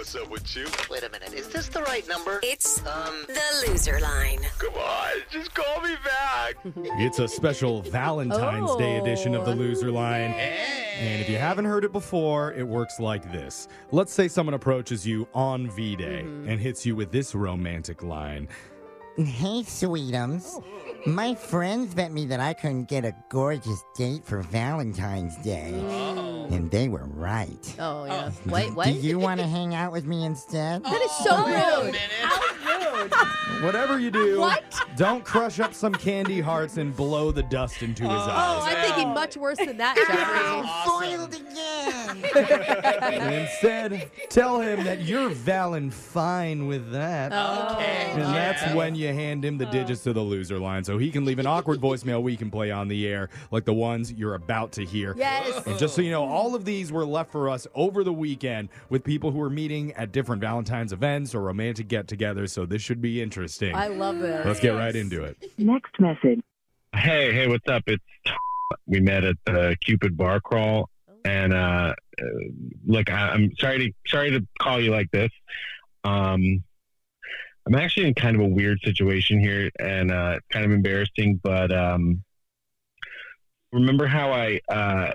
What's up with you? Wait a minute, is this the right number? It's um the loser line. Come on, just call me back. It's a special Valentine's Day edition of the Loser Line. And if you haven't heard it before, it works like this. Let's say someone approaches you on V Day and hits you with this romantic line. Hey, sweetums. My friends bet me that I couldn't get a gorgeous date for Valentine's Day. And they were right. Oh, yeah. Wait, what? Do you want to hang out with me instead? That is so rude. Whatever you do, What? don't crush up some candy hearts and blow the dust into his eyes. Oh, eyes. I'm thinking much worse than that, Jeffrey. Foiled again. And instead, tell him that you're Valen fine with that. Okay. And that's when you hand him the uh. digits to the loser line so he can leave an awkward voicemail we can play on the air, like the ones you're about to hear. Yes. And just so you know, all of these were left for us over the weekend with people who were meeting at different Valentine's events or romantic get togethers, so this should be interesting. I love it. Let's get right into it. Next message. Hey, hey, what's up? It's we met at the Cupid Bar Crawl, and uh, look, I, I'm sorry to sorry to call you like this. Um, I'm actually in kind of a weird situation here, and uh, it's kind of embarrassing. But um, remember how I uh,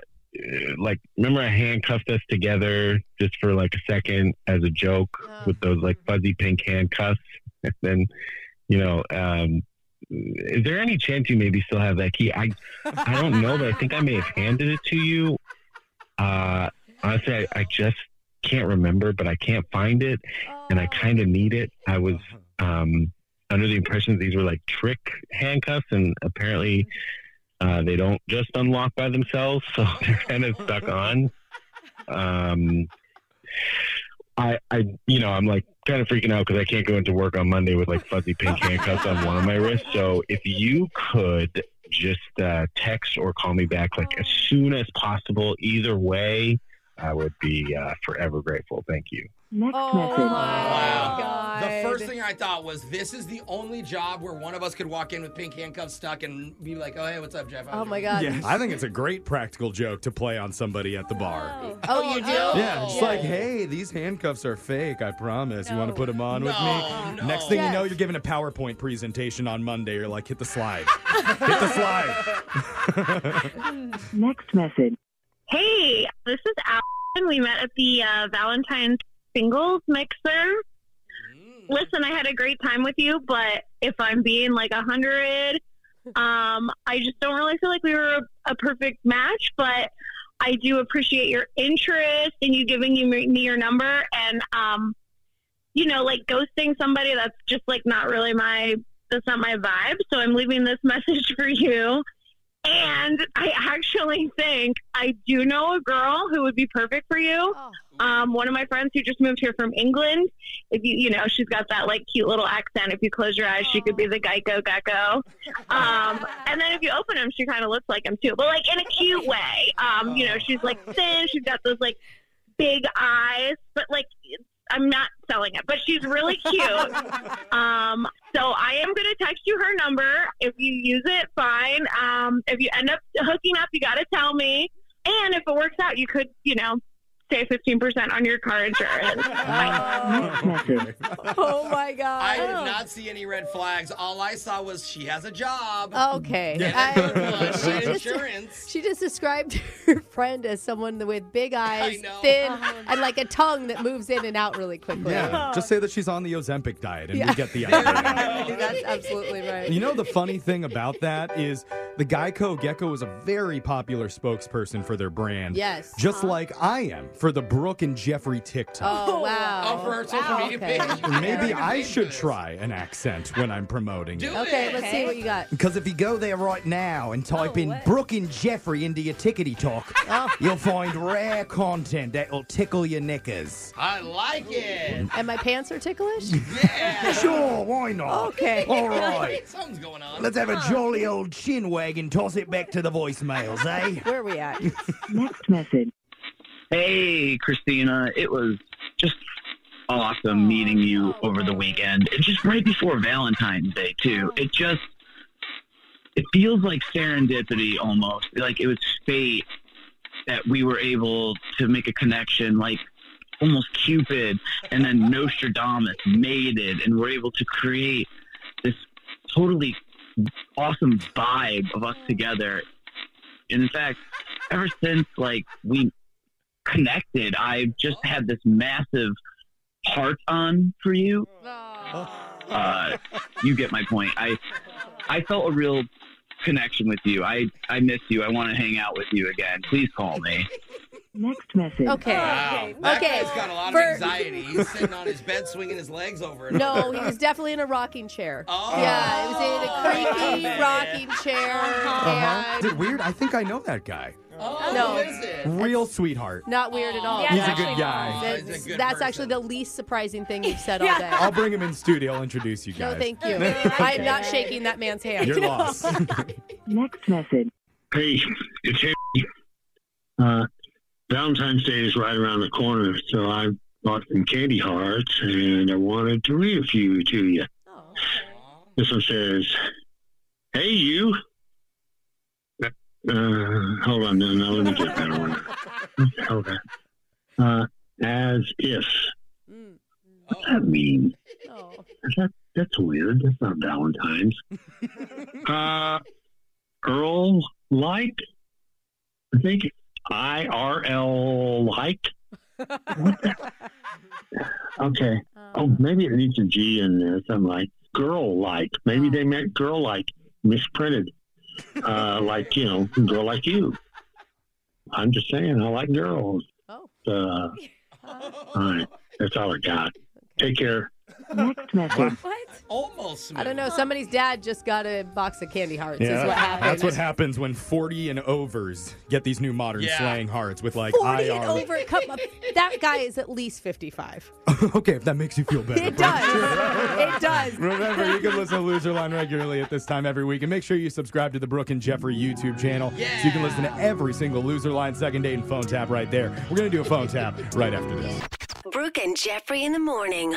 like remember I handcuffed us together just for like a second as a joke with those like fuzzy pink handcuffs, and then you know. Um, is there any chance you maybe still have that key? I I don't know, but I think I may have handed it to you. Uh, honestly, I, I just can't remember, but I can't find it, and I kind of need it. I was um, under the impression that these were like trick handcuffs, and apparently uh, they don't just unlock by themselves, so they're kind of stuck on. Um, I, I, you know, I'm like kind of freaking out because I can't go into work on Monday with like fuzzy pink handcuffs on one of my wrists. So if you could just uh, text or call me back like as soon as possible, either way, I would be uh, forever grateful. Thank you. Next Oh, message. Wow. The first thing I thought was this is the only job where one of us could walk in with pink handcuffs stuck and be like, "Oh hey, what's up, Jeff?" Oh my God. Yeah, I think it's a great practical joke to play on somebody at the bar. Oh, you do? Yeah, it's like, hey, these handcuffs are fake. I promise. You want to put them on with me? No. Next thing you know, you're giving a PowerPoint presentation on Monday. You're like, hit the slide, hit the slide. Next message. Hey, this is Allison. We met at the uh, Valentine's Singles Mixer. listen, I had a great time with you, but if I'm being like a hundred, um, I just don't really feel like we were a, a perfect match. But I do appreciate your interest and you giving you me me your number, and um, you know, like ghosting somebody that's just like not really my that's not my vibe. So I'm leaving this message for you. And I actually think I do know a girl who would be perfect for you. Um, one of my friends who just moved here from England. If you, you know, she's got that like cute little accent. If you close your eyes, she could be the Geico Gecko. Um, and then if you open them, she kind of looks like him too, but like in a cute way. Um, you know, she's like thin. She's got those like big eyes, but like I'm not selling it, but she's really cute. um, so I am going to text you her number. If you use it, fine. Um, if you end up hooking up, you got to tell me. And if it works out, you could, you know, save 15% on your car insurance. Ah. Oh my god. I did not see any red flags. All I saw was she has a job. Okay. Yeah. I- She she, had just, insurance. she just described her friend as someone with big eyes, thin, uh-huh. and like a tongue that moves in and out really quickly. Yeah, oh. just say that she's on the Ozempic diet and Yeah. we get the idea. That's absolutely right. You know, the funny thing about that is the Geico Gecko is a very popular spokesperson for their brand. Yes. Just uh-huh. like I am for the Brooke and Jeffrey TikTok. Oh, oh wow. Oh, for her social media okay. page. Maybe I should try an accent when I'm promoting it. Okay, let's see what you got. Because if you go there right now and oh, type Oh, in what? Brooke and Jeffrey into your tickety talk, Oh. you'll find rare content that will tickle your knickers. I like it. And my pants are ticklish? Yeah. sure, why not? Okay. All right. Something's going on. Let's have a jolly old chin wag and toss it back to the voicemails, eh? Where are we at? Next message. Hey, Christina. It was just awesome meeting you over the weekend. And just right before Valentine's Day, too. It just, it feels like serendipity almost. Like it was fate that we were able to make a connection, like almost Cupid. And then Nostradamus mated, and we're able to create this totally awesome vibe of us together. In fact, ever since like we connected, I've just had this massive heart on for you. Uh, you get my point. I I felt a real connection with you. I I miss you. I want to hang out with you again. Please call me. Next message. Okay. Wow. That Okay. guy's got a lot For- of anxiety. He's sitting on his bed swinging his legs over and No, over. he was definitely in a rocking chair. Oh. Yeah, it was in a creaky man. rocking chair. Uh-huh. And Dude, weird. I think I know that guy. Oh, No. who is it? Real sweetheart. not weird at all. Yeah, He's a actually good guy. That's, He's a good that's person. actually the least surprising thing you've said all day. I'll bring him in studio. I'll introduce you guys. No, thank you. I'm not shaking that man's hand. You're lost. Next message. Hey, it's Harry. Uh, Valentine's Day is right around the corner, so I bought some candy hearts, and I wanted to read a few to you. This one says, "Hey, you." Uh, hold on, no, no, let me get that one. Okay. Uh, as if. What's that mean? That, that's weird. That's not Valentine's. uh, Earl liked. I think I R L liked. What the? Okay. Oh, maybe it needs a G in there. Something like girl like. Maybe they meant girl like misprinted. Uh, like you know, girl like you. I'm just saying, I like girls. Oh. Uh, all right. That's all I got. Take care. Next message. Almost. I don't know. Somebody's dad just got a box of candy hearts. is Yeah, what happened. that's what happens when 40 and overs get these new modern Yeah. slang hearts with like 40 IR. and over. Come up. That guy is at least 55. okay, if that makes you feel better. It does. it does. Remember, you can listen to Loser Line regularly at this time every week. And make sure you subscribe to the Brooke and Jeffrey YouTube channel so you can listen to every single Loser Line second date and phone tap right there. We're going to do a phone tap right after this. Brooke and Jeffrey in the morning.